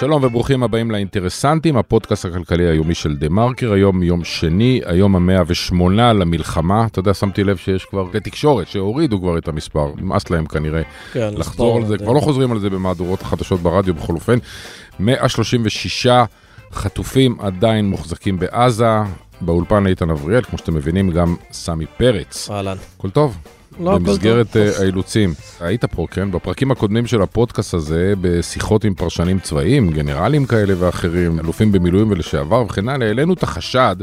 שלום וברוכים הבאים לאינטרסנטים, הפודקאסט הכלכלי היומי של דה מרקר, היום יום שני, היום המאה ושמונה למלחמה. אתה יודע, שמתי לב שיש כבר תקשורת שהורידו כבר את המספר, נמאס להם כנראה כן, לחזור על זה, כבר לא חוזרים על זה במהדורות החדשות ברדיו בכל אופן. 136 חטופים עדיין מוחזקים בעזה, באולפן איתן אבריאל, כמו שאתם מבינים, גם סמי פרץ. אהלן. הכל טוב? לא, במסגרת אה, האילוצים. היית פה, כן? בפרקים הקודמים של הפודקאסט הזה, בשיחות עם פרשנים צבאיים, גנרלים כאלה ואחרים, אלופים במילואים ולשעבר וכן הלאה, העלינו את החשד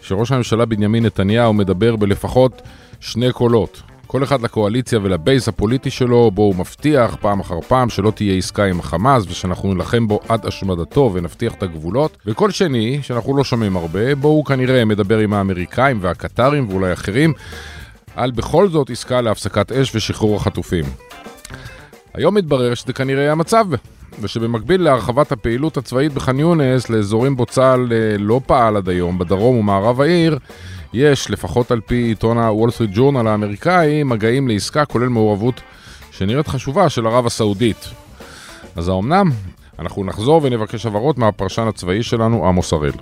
שראש הממשלה בנימין נתניהו מדבר בלפחות שני קולות. כל אחד לקואליציה ולבייס הפוליטי שלו, בו הוא מבטיח פעם אחר פעם שלא תהיה עסקה עם החמאס ושאנחנו נילחם בו עד השמדתו ונבטיח את הגבולות. וקול שני, שאנחנו לא שומעים הרבה, בו הוא כנראה מדבר עם האמריקאים והקטרים ואולי אחרים, על בכל זאת עסקה להפסקת אש ושחרור החטופים. היום מתברר שזה כנראה המצב, ושבמקביל להרחבת הפעילות הצבאית בח'אן יונס לאזורים בו צה"ל אה, לא פעל עד היום, בדרום ומערב העיר, יש, לפחות על פי עיתון הוול סטריט ג'ורנל האמריקאי, מגעים לעסקה כולל מעורבות שנראית חשובה של ערב הסעודית. אז האומנם? אנחנו נחזור ונבקש הבהרות מהפרשן הצבאי שלנו, עמוס הראל.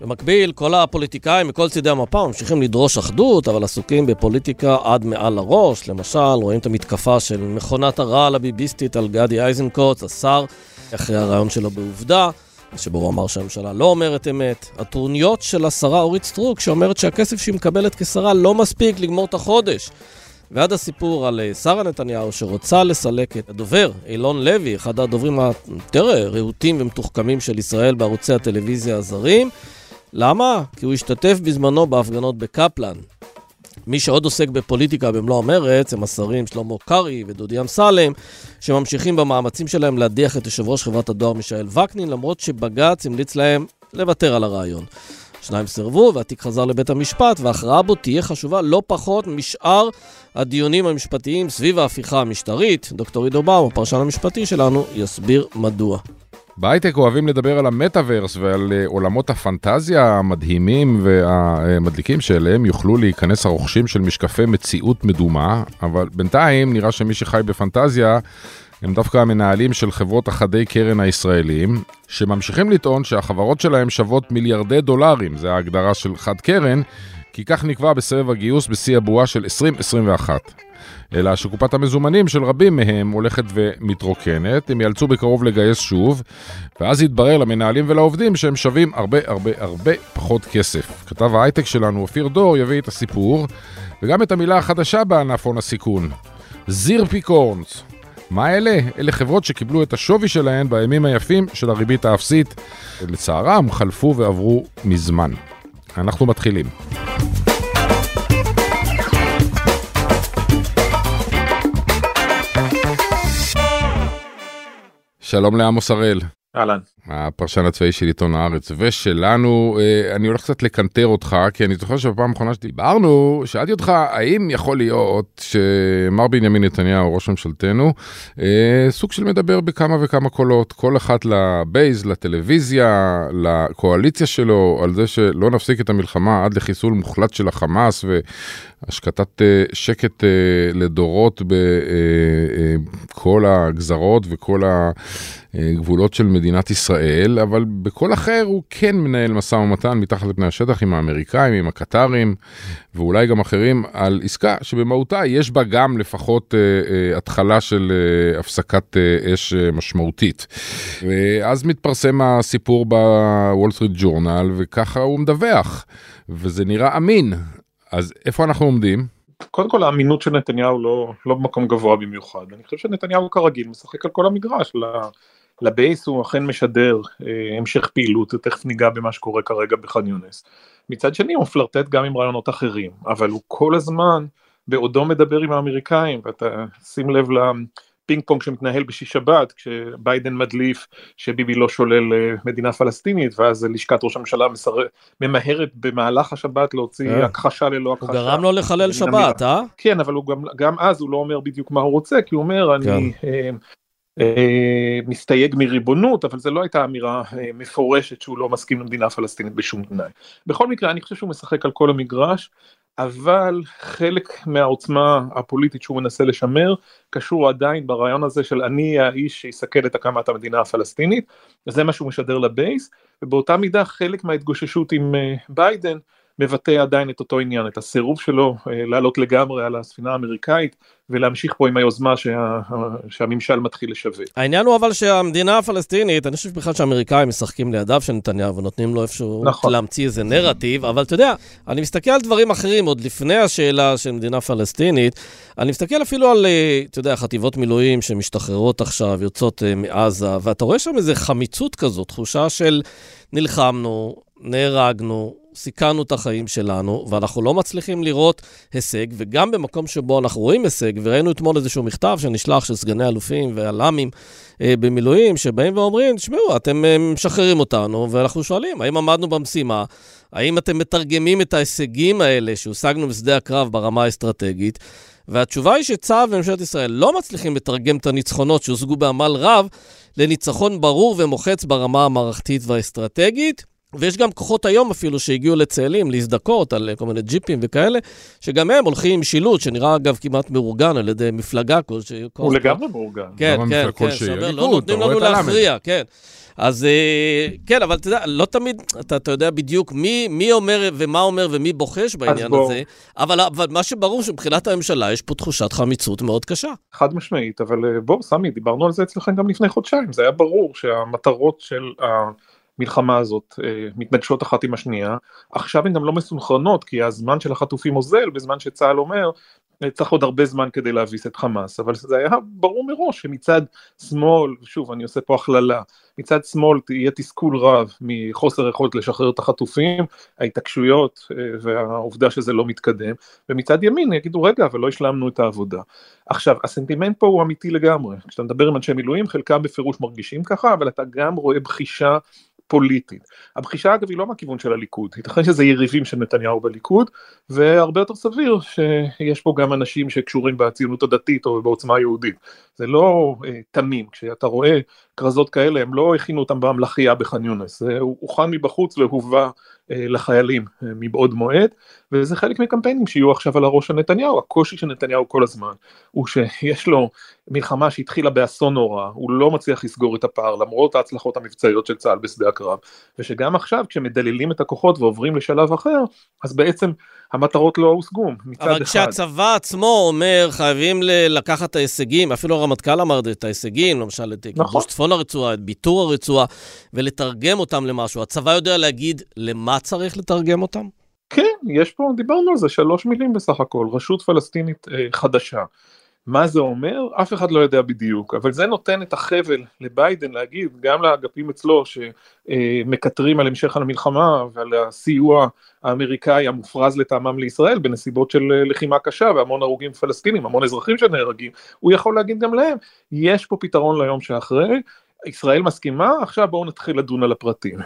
במקביל, כל הפוליטיקאים מכל צידי המפה ממשיכים לדרוש אחדות, אבל עסוקים בפוליטיקה עד מעל הראש. למשל, רואים את המתקפה של מכונת הרעל הביביסטית על גדי איזנקוט, השר, אחרי הרעיון שלו בעובדה, שבו הוא אמר שהממשלה לא אומרת אמת. הטרוניות של השרה אורית סטרוק, שאומרת שהכסף שהיא מקבלת כשרה לא מספיק לגמור את החודש. ועד הסיפור על אה, שרה נתניהו שרוצה לסלק את הדובר, אילון לוי, אחד הדוברים היותר רהוטים ומתוחכמים של ישראל בערוצי הטלוויזיה הזרים. למה? כי הוא השתתף בזמנו בהפגנות בקפלן. מי שעוד עוסק בפוליטיקה במלוא המרץ הם השרים שלמה קרעי ודודי אמסלם, שממשיכים במאמצים שלהם להדיח את יושב ראש חברת הדואר מישאל וקנין, למרות שבג"ץ המליץ להם לוותר על הרעיון. שניים סירבו והתיק חזר לבית המשפט, וההכרעה בו תהיה חשובה לא פחות משאר הדיונים המשפטיים סביב ההפיכה המשטרית. דוקטור עידו באום, הפרשן המשפטי שלנו, יסביר מדוע. בהייטק אוהבים לדבר על המטאוורס ועל אה, עולמות הפנטזיה המדהימים והמדליקים שאליהם יוכלו להיכנס הרוכשים של משקפי מציאות מדומה, אבל בינתיים נראה שמי שחי בפנטזיה הם דווקא המנהלים של חברות החדי קרן הישראלים, שממשיכים לטעון שהחברות שלהם שוות מיליארדי דולרים, זה ההגדרה של חד קרן, כי כך נקבע בסבב הגיוס בשיא הבועה של 2021. אלא שקופת המזומנים של רבים מהם הולכת ומתרוקנת, הם ייאלצו בקרוב לגייס שוב, ואז יתברר למנהלים ולעובדים שהם שווים הרבה הרבה הרבה פחות כסף. כתב ההייטק שלנו, אופיר דור, יביא את הסיפור, וגם את המילה החדשה בענף הון הסיכון, זיר פיקורנס. מה אלה? אלה חברות שקיבלו את השווי שלהן בימים היפים של הריבית האפסית. לצערם, חלפו ועברו מזמן. אנחנו מתחילים. שלום לעמוס הראל. אהלן. הפרשן הצבאי של עיתון הארץ. ושלנו, אה, אני הולך קצת לקנטר אותך, כי אני זוכר שבפעם האחרונה שדיברנו, שאלתי אותך, האם יכול להיות שמר בנימין נתניהו, ראש ממשלתנו, אה, סוג של מדבר בכמה וכמה קולות, כל אחת לבייז, לטלוויזיה, לקואליציה שלו, על זה שלא נפסיק את המלחמה עד לחיסול מוחלט של החמאס והשקטת אה, שקט לדורות בכל הגזרות וכל הגבולות של מדינת ישראל. אבל בכל אחר הוא כן מנהל משא ומתן מתחת לפני השטח עם האמריקאים, עם הקטרים, ואולי גם אחרים, על עסקה שבמהותה יש בה גם לפחות אה, אה, התחלה של אה, הפסקת אה, אש אה, משמעותית. ואז מתפרסם הסיפור בוול סטריט ג'ורנל, וככה הוא מדווח, וזה נראה אמין. אז איפה אנחנו עומדים? קודם כל האמינות של נתניהו לא, לא במקום גבוה במיוחד, אני חושב שנתניהו כרגיל משחק על כל המגרש, לבייס הוא אכן משדר אה, המשך פעילות, תכף ניגע במה שקורה כרגע בח'אן יונס. מצד שני הוא מפלרטט גם עם רעיונות אחרים, אבל הוא כל הזמן בעודו מדבר עם האמריקאים, ואתה שים לב לפינג פונג שמתנהל בשיש שבת, כשביידן מדליף שביבי לא שולל אה, מדינה פלסטינית, ואז לשכת ראש הממשלה מסר... ממהרת במהלך השבת להוציא אה. הכחשה ללא הכחשה. הוא גרם לו לחלל שבת, אה? כן, אבל גם, גם אז הוא לא אומר בדיוק מה הוא רוצה, כי הוא אומר, כן. אני... אה, מסתייג מריבונות, אבל זו לא הייתה אמירה אה, מפורשת שהוא לא מסכים למדינה פלסטינית בשום תנאי. בכל מקרה, אני חושב שהוא משחק על כל המגרש. אבל חלק מהעוצמה הפוליטית שהוא מנסה לשמר קשור עדיין ברעיון הזה של אני האיש שיסכל את הקמת המדינה הפלסטינית, וזה מה שהוא משדר לבייס, ובאותה מידה חלק מההתגוששות עם אה, ביידן מבטא עדיין את אותו עניין, את הסירוב שלו אה, לעלות לגמרי על הספינה האמריקאית ולהמשיך פה עם היוזמה שה, שהממשל מתחיל לשווק. העניין הוא אבל שהמדינה הפלסטינית, אני חושב בכלל שהאמריקאים משחקים לידיו של נתניהו ונותנים לו איפשהו נכון. להמציא איזה נרטיב, אבל אתה יודע, אני מסתכל על דברים אחרים עוד לפני השאלה של מדינה פלסטינית, אני מסתכל אפילו על, אה, אתה יודע, חטיבות מילואים שמשתחררות עכשיו, יוצאות אה, מעזה, ואתה רואה שם איזה חמיצות כזאת, תחושה של נלחמנו, נהרגנו, סיכנו את החיים שלנו, ואנחנו לא מצליחים לראות הישג, וגם במקום שבו אנחנו רואים הישג, וראינו אתמול איזשהו מכתב שנשלח של סגני אלופים והל"מים אה, במילואים, שבאים ואומרים, תשמעו, אתם אה, משחררים אותנו, ואנחנו שואלים, האם עמדנו במשימה? האם אתם מתרגמים את ההישגים האלה שהושגנו בשדה הקרב ברמה האסטרטגית? והתשובה היא שצה"ל וממשלת ישראל לא מצליחים לתרגם את הניצחונות שהושגו בעמל רב לניצחון ברור ומוחץ ברמה המערכתית והאסטרטגית. ויש גם כוחות היום אפילו שהגיעו לצאלים להזדכות על כל מיני ג'יפים וכאלה, שגם הם הולכים עם שילוט, שנראה אגב כמעט מאורגן על ידי מפלגה כלשהי. הוא לגמרי מאורגן. כן, כן, כן, שאומר, לא נותנים לנו להכריע, כן. אז אה, כן, אבל אתה יודע, לא תמיד אתה, אתה יודע בדיוק מי, מי אומר ומה אומר ומי בוחש בעניין הזה, אבל, אבל מה שברור שמבחינת הממשלה יש פה תחושת חמיצות מאוד קשה. חד משמעית, אבל אה, בוא, סמי, דיברנו על זה אצלכם גם לפני חודשיים, זה היה ברור שהמטרות של... המלחמה הזאת אה, מתנגשות אחת עם השנייה, עכשיו הן גם לא מסונכרנות כי הזמן של החטופים אוזל בזמן שצה"ל אומר צריך עוד הרבה זמן כדי להביס את חמאס, אבל זה היה ברור מראש שמצד שמאל, שוב אני עושה פה הכללה, מצד שמאל תהיה תסכול רב מחוסר יכולת לשחרר את החטופים, ההתעקשויות אה, והעובדה שזה לא מתקדם, ומצד ימין יגידו רגע אבל לא השלמנו את העבודה. עכשיו הסנטימנט פה הוא אמיתי לגמרי, כשאתה מדבר עם אנשי מילואים חלקם בפירוש מרגישים ככה, אבל אתה גם רואה בחישה פוליטית. הבחישה אגב היא לא מהכיוון של הליכוד, ייתכן שזה יריבים של נתניהו בליכוד, והרבה יותר סביר שיש פה גם אנשים שקשורים בציונות הדתית או בעוצמה היהודית. זה לא אה, תמים, כשאתה רואה כרזות כאלה, הם לא הכינו אותם במלאכייה בח'אן יונס, זה הוכן מבחוץ והובא אה, לחיילים אה, מבעוד מועד, וזה חלק מקמפיינים שיהיו עכשיו על הראש של נתניהו, הקושי של נתניהו כל הזמן הוא שיש לו מלחמה שהתחילה באסון נורא, הוא לא מצליח לסגור את הפער למרות ההצלחות המבצעיות של צה"ל בשדה הקרב, ושגם עכשיו כשמדללים את הכוחות ועוברים לשלב אחר, אז בעצם המטרות לא הושגו מצד אחד. אבל כשהצבא עצמו אומר חייבים לקחת את ההישגים, אפילו הרמטכ"ל אמר את ההישגים, למשל את נכון. כיבוש צפון הרצועה, את ביטור הרצועה, ולתרגם אותם למשהו, הצבא יודע להגיד למה צריך לתרגם אותם? כן, יש פה, דיברנו על זה, שלוש מילים בסך הכל, רשות פלסטינית אה, חדשה. מה זה אומר? אף אחד לא יודע בדיוק, אבל זה נותן את החבל לביידן להגיד, גם לאגפים אצלו שמקטרים על המשך המלחמה ועל הסיוע האמריקאי המופרז לטעמם לישראל בנסיבות של לחימה קשה והמון הרוגים פלסטינים, המון אזרחים שנהרגים, הוא יכול להגיד גם להם, יש פה פתרון ליום שאחרי, ישראל מסכימה, עכשיו בואו נתחיל לדון על הפרטים.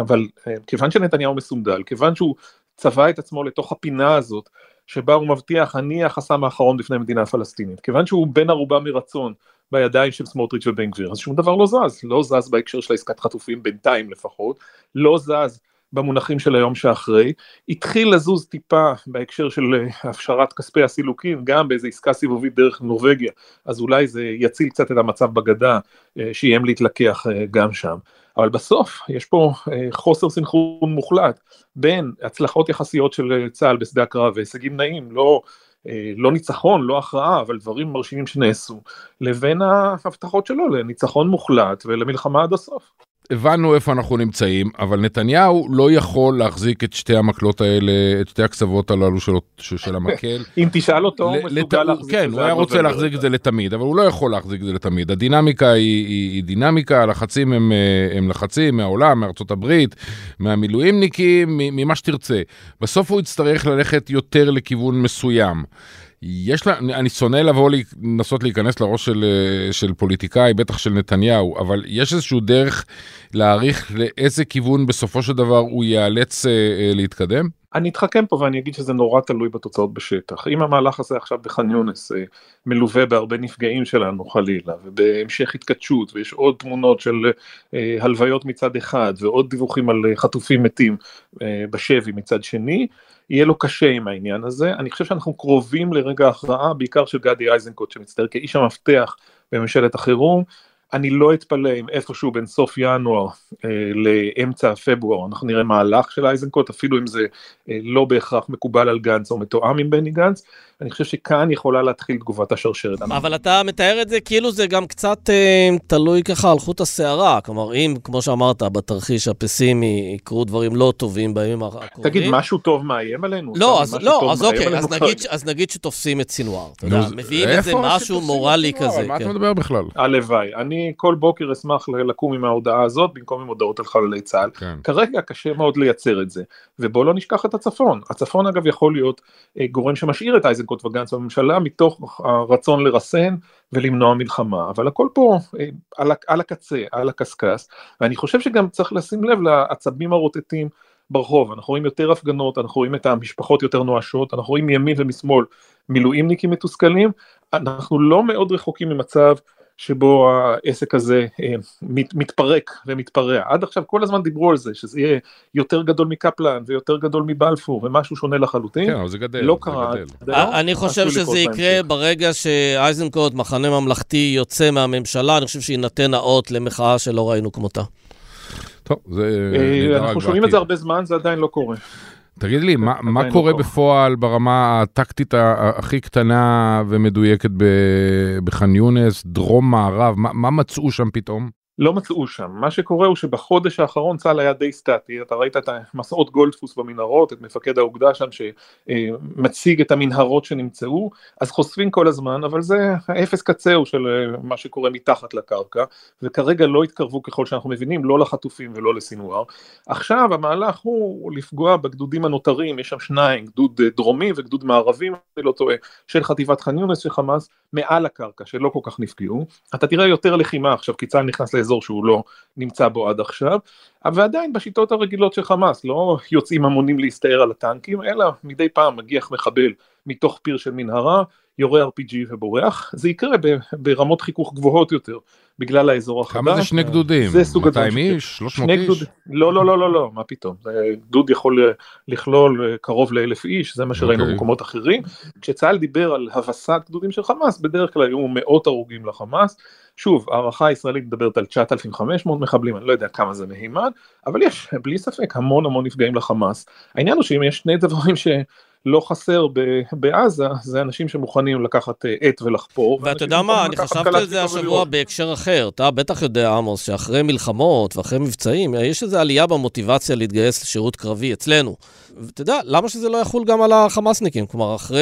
אבל אה, כיוון שנתניהו מסונדל, כיוון שהוא צבע את עצמו לתוך הפינה הזאת, שבה הוא מבטיח אני החסם האחרון בפני מדינה פלסטינית, כיוון שהוא בן ערובה מרצון בידיים של סמוטריץ' ובן גביר, אז שום דבר לא זז, לא זז בהקשר של העסקת חטופים בינתיים לפחות, לא זז במונחים של היום שאחרי, התחיל לזוז טיפה בהקשר של אה, הפשרת כספי הסילוקין, גם באיזו עסקה סיבובית דרך נורבגיה, אז אולי זה יציל קצת את המצב בגדה, אה, שאיים להתלקח אה, גם שם. אבל בסוף יש פה חוסר סנכרון מוחלט בין הצלחות יחסיות של צה"ל בשדה הקרב והישגים נעים, לא לא ניצחון, לא הכרעה, אבל דברים מרשימים שנעשו, לבין ההבטחות שלו לניצחון מוחלט ולמלחמה עד הסוף. הבנו איפה אנחנו נמצאים, אבל נתניהו לא יכול להחזיק את שתי המקלות האלה, את שתי הקצוות הללו של, של המקל. אם תשאל אותו, הוא מסוגל להחזיק כן, הוא היה רוצה להחזיק את זה לתמיד, אבל הוא לא יכול להחזיק את זה לתמיד. הדינמיקה היא, היא, היא דינמיקה, הלחצים הם, אה, הם לחצים מהעולם, מארצות הברית, מהמילואימניקים, ממה שתרצה. בסוף הוא יצטרך ללכת יותר לכיוון מסוים. יש לה, אני שונא לבוא לנסות להיכנס לראש של, אה, של פוליטיקאי, בטח של נתניהו, אבל יש איזשהו דרך להעריך לאיזה כיוון בסופו של דבר הוא ייאלץ אה, אה, להתקדם? אני אתחכם פה ואני אגיד שזה נורא תלוי בתוצאות בשטח. אם המהלך הזה עכשיו בח'אן יונס אה, מלווה בהרבה נפגעים שלנו חלילה, ובהמשך התכתשות, ויש עוד תמונות של אה, הלוויות מצד אחד, ועוד דיווחים על אה, חטופים מתים בשבי מצד שני, יהיה לו קשה עם העניין הזה. אני חושב שאנחנו קרובים לרגע ההכרעה, בעיקר של גדי איזנקוט שמצטער כאיש המפתח בממשלת החירום. אני לא אתפלא אם איפשהו בין סוף ינואר אה, לאמצע פברואר אנחנו נראה מהלך של איזנקוט אפילו אם זה אה, לא בהכרח מקובל על גנץ או מתואם עם בני גנץ אני חושב שכאן יכולה להתחיל תגובת השרשרת. אבל אתה מתאר את זה כאילו זה גם קצת אה, תלוי ככה על חוט השערה, כלומר אם, כמו שאמרת, בתרחיש הפסימי יקרו דברים לא טובים בימים הקרובים. תגיד, משהו טוב מאיים עלינו? לא, אז, לא, אז אוקיי, אז נגיד, אז נגיד שתופסים את סינואר, אתה יודע, מביאים איזה משהו מורלי כזה. מה אתה כן. מדבר בכלל? הלוואי, אני כל בוקר אשמח לקום עם ההודעה הזאת במקום עם הודעות על חללי צה"ל. כן. כרגע קשה מאוד לייצר את זה, ובואו לא נשכח את הצפון. הצפון אגב יכול להיות אה, גורם שמשאיר את איזנקוט וגנץ בממשלה מתוך הרצון לרסן ולמנוע מלחמה, אבל הכל פה אה, על, על הקצה, על הקשקש, ואני חושב שגם צריך לשים לב לעצבים הרוטטים ברחוב, אנחנו רואים יותר הפגנות, אנחנו רואים את המשפחות יותר נואשות, אנחנו רואים מימין ומשמאל מילואימניקים מתוסכלים, אנחנו לא מאוד רחוקים ממצב שבו העסק הזה אה, מת, מתפרק ומתפרע. עד עכשיו כל הזמן דיברו על זה, שזה יהיה יותר גדול מקפלן ויותר גדול מבלפור ומשהו שונה לחלוטין. כן, אבל זה גדל. לא קרה. אה, אני חושב שזה יקרה ברגע שאייזנקוט, מחנה ממלכתי, יוצא מהממשלה, אני חושב שיינתן האות למחאה שלא ראינו כמותה. טוב, זה... אה, אנחנו שומעים את זה הרבה זמן, זה עדיין לא קורה. תגיד לי, מה, מה קורה לא בפועל ברמה הטקטית הכי קטנה ומדויקת בח'אן יונס, דרום מערב, מה, מה מצאו שם פתאום? לא מצאו שם. מה שקורה הוא שבחודש האחרון צה"ל היה די סטטי, אתה ראית את המסעות גולדפוס במנהרות, את מפקד האוגדה שם שמציג את המנהרות שנמצאו, אז חושפים כל הזמן, אבל זה האפס קצהו של אה, מה שקורה מתחת לקרקע, וכרגע לא התקרבו ככל שאנחנו מבינים, לא לחטופים ולא לסינואר. עכשיו המהלך הוא לפגוע בגדודים הנותרים, יש שם שניים, גדוד אה, דרומי וגדוד מערבי, אני לא טועה, של חטיבת ח'אן יונס של חמאס, מעל הקרקע, שלא כל כך נפגעו. אתה תראה יותר לחימה עכשיו, כי צה"ל נכנס לאזור שהוא לא נמצא בו עד עכשיו, אבל עדיין בשיטות הרגילות של חמאס, לא יוצאים המונים להסתער על הטנקים, אלא מדי פעם מגיח מחבל מתוך פיר של מנהרה, יורה RPG ובורח, זה יקרה ברמות חיכוך גבוהות יותר, בגלל האזור החדש. כמה זה שני גדודים? זה סוג 200 איש? 300 איש? גדוד... לא, לא, לא, לא, לא, מה פתאום. גדוד יכול לכלול קרוב לאלף איש, זה מה שראינו okay. אוקיי. במקומות אחרים. כשצה"ל דיבר על הבסת גדודים של חמאס, בדרך כלל היו מאות הרוגים לחמאס. שוב, הערכה הישראלית מדברת על 9,500 מחבלים, אני לא יודע כמה זה מהימן, אבל יש בלי ספק המון המון נפגעים לחמאס. העניין הוא שאם יש שני דברים ש... לא חסר בעזה, זה אנשים שמוכנים לקחת אה, עט ולחפור. ואתה יודע מה, אני חשבתי על זה השבוע בהקשר אחר. אתה בטח יודע, עמוס, שאחרי מלחמות ואחרי מבצעים, יש איזו עלייה במוטיבציה להתגייס לשירות קרבי אצלנו. ואתה יודע, למה שזה לא יחול גם על החמאסניקים? כלומר, אחרי,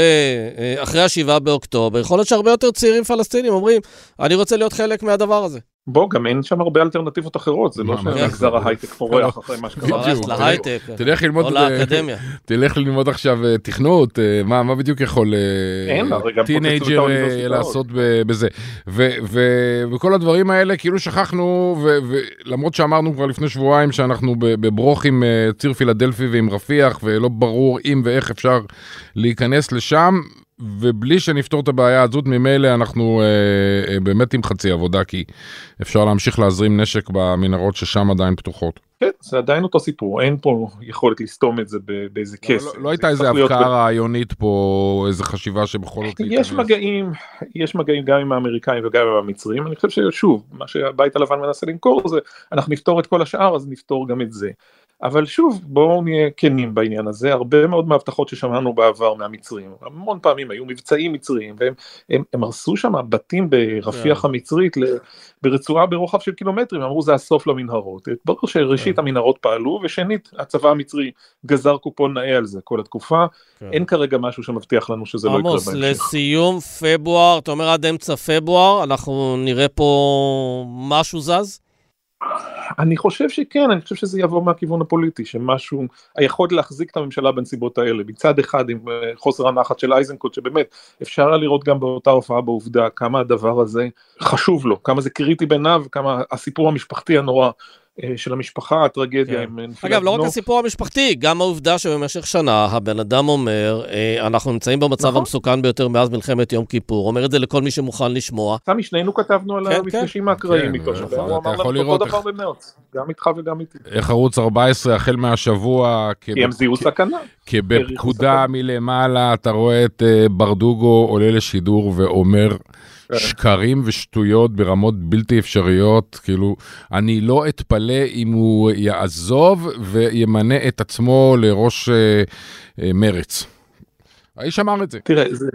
אה, אחרי השבעה באוקטובר, יכול להיות שהרבה יותר צעירים פלסטינים אומרים, אני רוצה להיות חלק מהדבר הזה. בוא, גם אין שם הרבה אלטרנטיבות אחרות, זה לא שמגזר ההייטק פורח אחרי מה שקרה. פרחת להייטק, תלך ללמוד, או לאקדמיה. תלך ללמוד עכשיו אה, תכנות, אה, מה בדיוק יכול טינג'ר לעשות בזה. וכל הדברים האלה, כאילו שכחנו, ולמרות שאמרנו כבר לפני שבועיים שאנחנו בברוך עם ציר פילדלפי ועם רפיח, ולא ברור אם ואיך אפשר להיכנס לשם, ובלי שנפתור את הבעיה הזאת, ממילא אנחנו אה, אה, באמת עם חצי עבודה, כי אפשר להמשיך להזרים נשק במנהרות ששם עדיין פתוחות. כן, זה עדיין אותו סיפור, אין פה יכולת לסתום את זה באיזה כסף. לא, לא הייתה איזה אבקה רעיונית פה, איזה חשיבה שבכל זאת... יש מגעים, יש מגעים גם עם האמריקאים וגם עם המצרים, אני חושב ששוב, מה שהבית הלבן מנסה למכור זה, אנחנו נפתור את כל השאר, אז נפתור גם את זה. אבל שוב בואו נהיה כנים בעניין הזה הרבה מאוד מהבטחות ששמענו בעבר מהמצרים המון פעמים היו מבצעים מצריים והם הם, הם הרסו שם בתים ברפיח yeah. כן. המצרית ברצועה ברוחב של קילומטרים אמרו זה הסוף למנהרות ברור שראשית yeah. כן. המנהרות פעלו ושנית הצבא המצרי גזר קופון נאה על זה כל התקופה yeah. כן. אין כרגע משהו שמבטיח לנו שזה לא יקרה בהמשך. עמוס לסיום פברואר אתה אומר עד אמצע פברואר אנחנו נראה פה משהו זז? אני חושב שכן, אני חושב שזה יבוא מהכיוון הפוליטי, שמשהו, היכולת להחזיק את הממשלה בנסיבות האלה, מצד אחד עם אה, חוסר הנחת של אייזנקוט, שבאמת אפשר היה לראות גם באותה הופעה בעובדה כמה הדבר הזה חשוב לו, כמה זה קריטי בעיניו, כמה הסיפור המשפחתי הנורא של המשפחה, הטרגדיה כן. עם אגב, לא רק הסיפור המשפחתי, גם העובדה שבמשך שנה הבן אדם אומר, אה, אנחנו נמצאים במצב נכון. המסוכן ביותר מאז מלחמת יום כיפור, אומר את זה לכל מי שמוכן לשמוע. סמי, שנינו כתבנו על כן, המפגשים כן. האקראיים איתו, הוא אמר לנו אותו דבר במרץ, גם איתך וגם איתי. איך ערוץ 14 החל מהשבוע, כי הם זיהו סכנה. כבפקודה מלמעלה, אתה רואה את אה, ברדוגו עולה לשידור ואומר... כן. שקרים ושטויות ברמות בלתי אפשריות, כאילו, אני לא אתפלא אם הוא יעזוב וימנה את עצמו לראש אה, אה, מרץ. האיש אמר את זה. תראה, זה...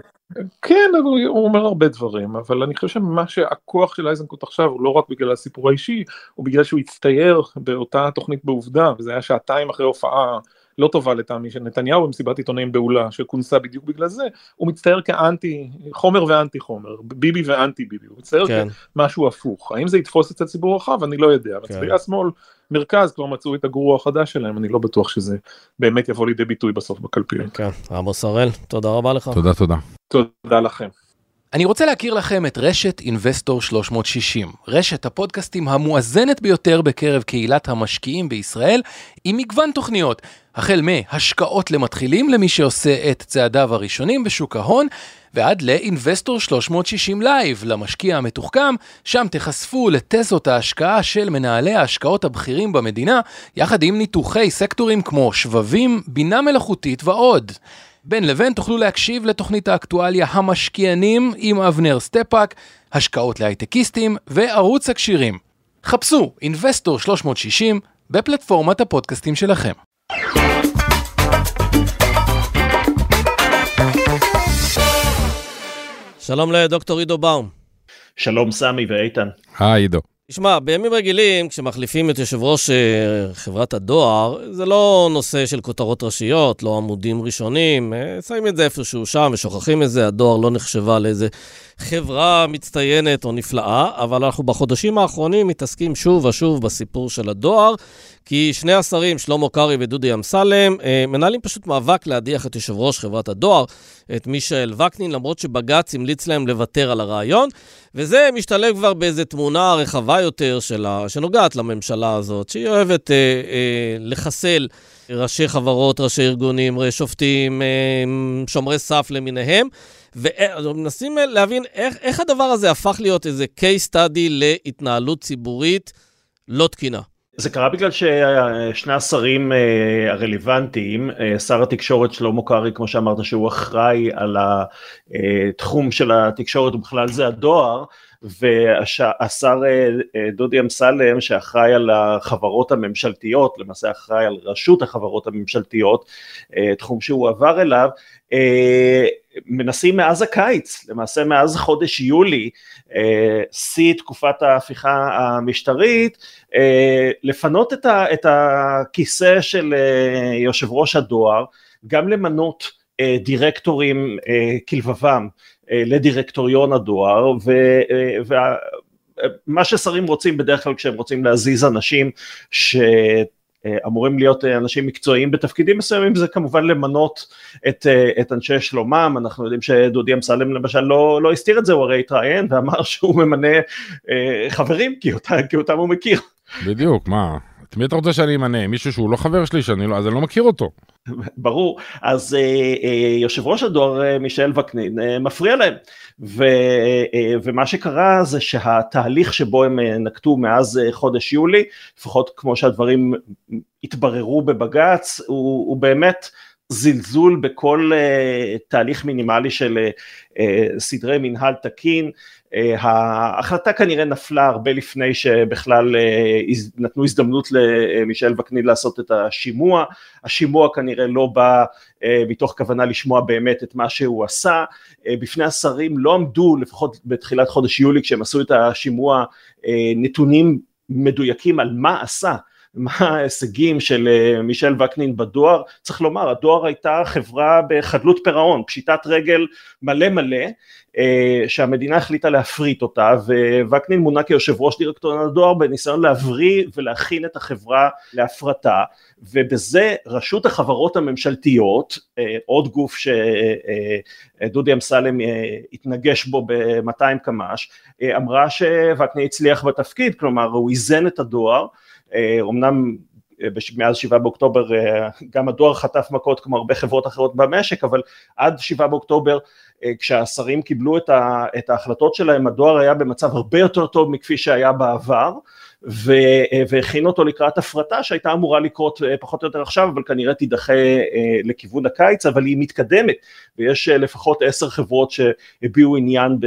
כן, הוא אומר הרבה דברים, אבל אני חושב שמה שהכוח של אייזנקוט עכשיו הוא לא רק בגלל הסיפור האישי, הוא בגלל שהוא הצטייר באותה תוכנית בעובדה, וזה היה שעתיים אחרי הופעה לא טובה לטעמי של נתניהו במסיבת עיתונאים בהולה שכונסה בדיוק בגלל זה, הוא מצטייר כאנטי, חומר ואנטי חומר, ביבי ואנטי ביבי, הוא מצטייר כן. כמשהו הפוך. האם זה יתפוס אצל ציבור רחב? אני לא יודע. כן. מצביעי השמאל, מרכז, כבר מצאו את הגרוע החדש שלהם, אני לא בטוח שזה באמת יבוא לידי ביטוי בסוף בקלפיות. כן, עמוס הראל, תודה רבה לך. תודה, תודה. תודה לכם. אני רוצה להכיר לכם את רשת אינבסטור 360, רשת הפודקאסטים המואזנת ביותר בקרב קהילת המשקיעים בישראל, עם מגוון תוכניות, החל מהשקעות למתחילים למי שעושה את צעדיו הראשונים בשוק ההון, ועד ל Investor 360 Live, למשקיע המתוחכם, שם תחשפו לתזות ההשקעה של מנהלי ההשקעות הבכירים במדינה, יחד עם ניתוחי סקטורים כמו שבבים, בינה מלאכותית ועוד. בין לבין תוכלו להקשיב לתוכנית האקטואליה המשקיענים עם אבנר סטפאק, השקעות להייטקיסטים וערוץ הקשירים. חפשו Investor 360 בפלטפורמת הפודקאסטים שלכם. שלום לדוקטור עידו באום. שלום סמי ואיתן. היי עידו. תשמע, בימים רגילים, כשמחליפים את יושב ראש אה, חברת הדואר, זה לא נושא של כותרות ראשיות, לא עמודים ראשונים, אה, שמים את זה איפשהו שם ושוכחים את זה, הדואר לא נחשבה לאיזה חברה מצטיינת או נפלאה, אבל אנחנו בחודשים האחרונים מתעסקים שוב ושוב בסיפור של הדואר, כי שני השרים, שלמה קרעי ודודי אמסלם, אה, מנהלים פשוט מאבק להדיח את יושב ראש חברת הדואר, את מישאל וקנין, למרות שבג"ץ המליץ להם לוותר על הרעיון, וזה משתלב כבר באיזו תמונה רחבה יותר שלה, שנוגעת לממשלה הזאת, שהיא אוהבת אה, אה, לחסל ראשי חברות, ראשי ארגונים, שופטים, אה, שומרי סף למיניהם. ומנסים להבין איך, איך הדבר הזה הפך להיות איזה case study להתנהלות ציבורית לא תקינה. זה קרה בגלל ששני השרים אה, הרלוונטיים, אה, שר התקשורת שלמה קרעי, כמו שאמרת, שהוא אחראי על התחום של התקשורת ובכלל זה הדואר, והשר אה, דודי אמסלם שאחראי על החברות הממשלתיות, למעשה אחראי על רשות החברות הממשלתיות, תחום שהוא עבר אליו, מנסים מאז הקיץ, למעשה מאז חודש יולי, אה, שיא תקופת ההפיכה המשטרית, אה, לפנות את, הכיסא של אה, יושב ראש הדואר, גם למנות דירקטורים כלבבם לדירקטוריון הדואר, ו, וה, מה ששרים רוצים בדרך כלל כשהם רוצים להזיז אנשים ש... אה, אמורים להיות אה, אנשים מקצועיים בתפקידים מסוימים זה כמובן למנות את, אה, את אנשי שלומם אנחנו יודעים שדודי אמסלם למשל לא, לא הסתיר את זה הוא הרי התראיין ואמר שהוא ממנה חברים כי, אותה, כי אותם הוא מכיר. בדיוק מה מי אתה רוצה שאני אמנה? מישהו שהוא לא חבר שלי שאני לא אז אני לא מכיר אותו. ברור. אז אה, אה, יושב ראש הדואר אה, מישל וקנין אה, מפריע להם. ו, אה, ומה שקרה זה שהתהליך שבו הם אה, נקטו מאז אה, חודש יולי לפחות כמו שהדברים התבררו בבג"ץ הוא, הוא באמת זלזול בכל uh, תהליך מינימלי של uh, סדרי מנהל תקין, uh, ההחלטה כנראה נפלה הרבה לפני שבכלל uh, נתנו הזדמנות למישל וקנין לעשות את השימוע, השימוע כנראה לא בא uh, מתוך כוונה לשמוע באמת את מה שהוא עשה, uh, בפני השרים לא עמדו לפחות בתחילת חודש יולי כשהם עשו את השימוע uh, נתונים מדויקים על מה עשה מה ההישגים של אה, מישל וקנין בדואר, צריך לומר הדואר הייתה חברה בחדלות פירעון, פשיטת רגל מלא מלא אה, שהמדינה החליטה להפריט אותה ווקנין מונה כיושב ראש דירקטוריון הדואר בניסיון להבריא ולהכין את החברה להפרטה. ובזה רשות החברות הממשלתיות, אה, עוד גוף שדודי אמסלם התנגש בו ב-200 קמ"ש, אמרה שווקנין הצליח בתפקיד, כלומר הוא איזן את הדואר אומנם מאז שבעה באוקטובר גם הדואר חטף מכות כמו הרבה חברות אחרות במשק אבל עד שבעה באוקטובר כשהשרים קיבלו את ההחלטות שלהם הדואר היה במצב הרבה יותר טוב מכפי שהיה בעבר והכין אותו לקראת הפרטה שהייתה אמורה לקרות אה, פחות או יותר עכשיו אבל כנראה תידחה אה, לכיוון הקיץ אבל היא מתקדמת ויש אה, לפחות עשר חברות שהביעו עניין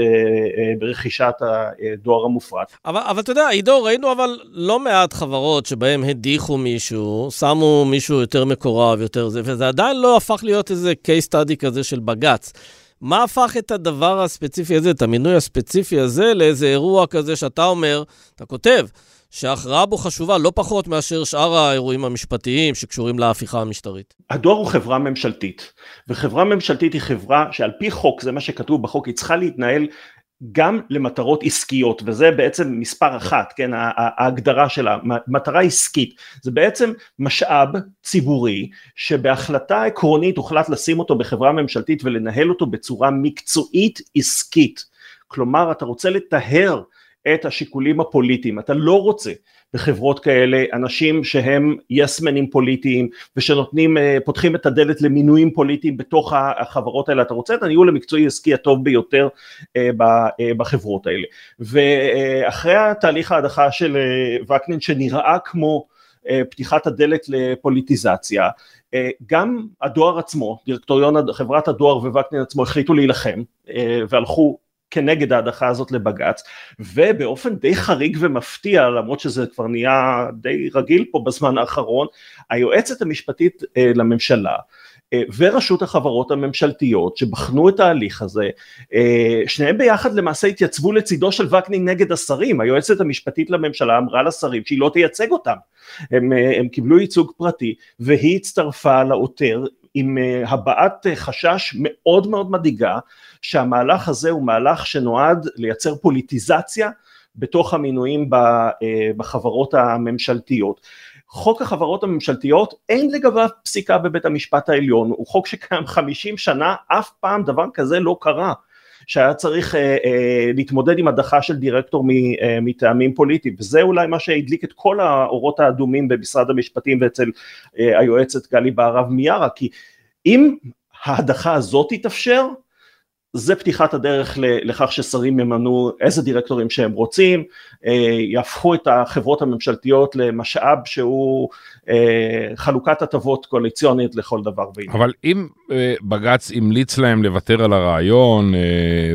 ברכישת הדואר המופרט. אבל, אבל אתה יודע עידו ראינו אבל לא מעט חברות שבהם הדיחו מישהו שמו מישהו יותר מקורב יותר זה וזה עדיין לא הפך להיות איזה case study כזה של בג"ץ. מה הפך את הדבר הספציפי הזה, את המינוי הספציפי הזה, לאיזה אירוע כזה שאתה אומר, אתה כותב, שההכרעה בו חשובה לא פחות מאשר שאר האירועים המשפטיים שקשורים להפיכה המשטרית. הדואר הוא חברה ממשלתית, וחברה ממשלתית היא חברה שעל פי חוק, זה מה שכתוב בחוק, היא צריכה להתנהל גם למטרות עסקיות וזה בעצם מספר אחת כן ההגדרה שלה מטרה עסקית זה בעצם משאב ציבורי שבהחלטה עקרונית הוחלט לשים אותו בחברה ממשלתית ולנהל אותו בצורה מקצועית עסקית כלומר אתה רוצה לטהר את השיקולים הפוליטיים, אתה לא רוצה בחברות כאלה אנשים שהם יסמנים פוליטיים ושנותנים, אה, פותחים את הדלת למינויים פוליטיים בתוך החברות האלה, אתה רוצה את הניהול המקצועי עסקי הטוב ביותר אה, אה, בחברות האלה. ואחרי התהליך ההדחה של וקנין שנראה כמו פתיחת הדלת לפוליטיזציה, גם הדואר עצמו, דירקטוריון חברת הדואר ווקנין עצמו החליטו להילחם והלכו כנגד ההדחה הזאת לבג"ץ ובאופן די חריג ומפתיע למרות שזה כבר נהיה די רגיל פה בזמן האחרון היועצת המשפטית אה, לממשלה אה, ורשות החברות הממשלתיות שבחנו את ההליך הזה, אה, שניהם ביחד למעשה התייצבו לצידו של וקנין נגד השרים, היועצת המשפטית לממשלה אמרה לשרים שהיא לא תייצג אותם, הם, הם קיבלו ייצוג פרטי והיא הצטרפה לעותר עם הבעת חשש מאוד מאוד מדאיגה שהמהלך הזה הוא מהלך שנועד לייצר פוליטיזציה בתוך המינויים אה, בחברות הממשלתיות. חוק החברות הממשלתיות אין לגביו פסיקה בבית המשפט העליון, הוא חוק שקיים 50 שנה, אף פעם דבר כזה לא קרה. שהיה צריך אה, אה, להתמודד עם הדחה של דירקטור אה, מטעמים פוליטיים. וזה אולי מה שהדליק את כל האורות האדומים במשרד המשפטים ואצל אה, היועצת גלי בהרב מיארה כי אם ההדחה הזאת תתאפשר זה פתיחת הדרך לכך ששרים ימנו איזה דירקטורים שהם רוצים, אה, יהפכו את החברות הממשלתיות למשאב שהוא חלוקת הטבות קואליציונית לכל דבר ועניין. אבל אם אה, בג"ץ המליץ להם לוותר על הרעיון,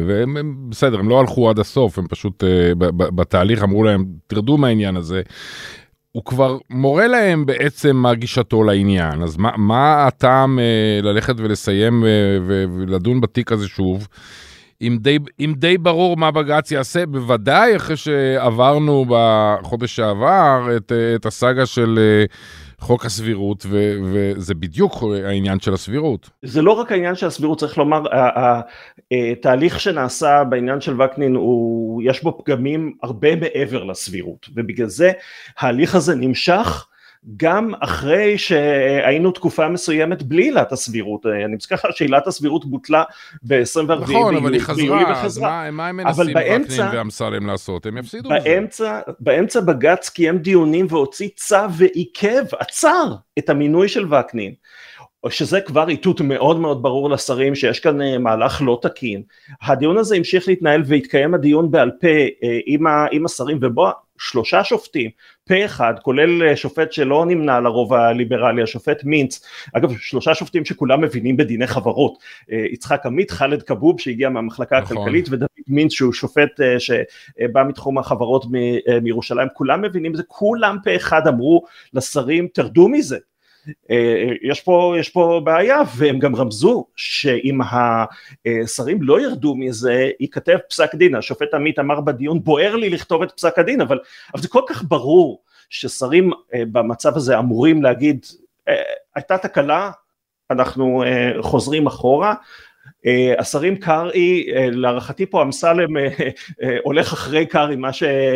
והם בסדר, הם לא הלכו עד הסוף, הם פשוט בתהליך אמרו להם תרדו מהעניין הזה. הוא כבר מורה להם בעצם מה גישתו לעניין, אז מה, מה הטעם אה, ללכת ולסיים אה, ולדון בתיק הזה שוב? אם די, אם די ברור מה בג"ץ יעשה, בוודאי אחרי שעברנו בחודש שעבר את, אה, את הסאגה של... אה, חוק הסבירות, ו- וזה בדיוק העניין של הסבירות. זה לא רק העניין של הסבירות, צריך לומר, התהליך שנעשה בעניין של וקנין, הוא, יש בו פגמים הרבה מעבר לסבירות, ובגלל זה ההליך הזה נמשך. גם אחרי שהיינו תקופה מסוימת בלי עילת הסבירות, אני מזכיר לך שעילת הסבירות בוטלה ב-24 נכון, אבל היא חזרה, אז מה, מה הם מנסים וקנין ואמסלם לעשות? הם יפסידו באמצע, בזה. באמצע בג"ץ קיים דיונים והוציא צו ועיכב, עצר את המינוי של וקנין. שזה כבר איתות מאוד מאוד ברור לשרים שיש כאן אה, מהלך לא תקין. הדיון הזה המשיך להתנהל והתקיים הדיון בעל פה אה, עם השרים ובו שלושה שופטים, פה אחד, כולל אה, שופט שלא נמנה על הרוב הליברלי, השופט מינץ, אגב שלושה שופטים שכולם מבינים בדיני חברות, יצחק עמית, חאלד כבוב שהגיע מהמחלקה נכון. הכלכלית ודוד מינץ שהוא שופט שבא מתחום החברות מירושלים, כולם מבינים בזה, כולם פה אחד אמרו לשרים תרדו מזה, אה, יש פה, יש פה בעיה והם גם רמזו שאם השרים לא ירדו מזה ייכתב פסק דין, השופט עמית אמר בדיון בוער לי לכתוב את פסק הדין אבל, אבל זה כל כך ברור ששרים אה, במצב הזה אמורים להגיד אה, הייתה תקלה אנחנו חוזרים אחורה השרים קרעי, להערכתי פה אמסלם הולך אחרי קרעי,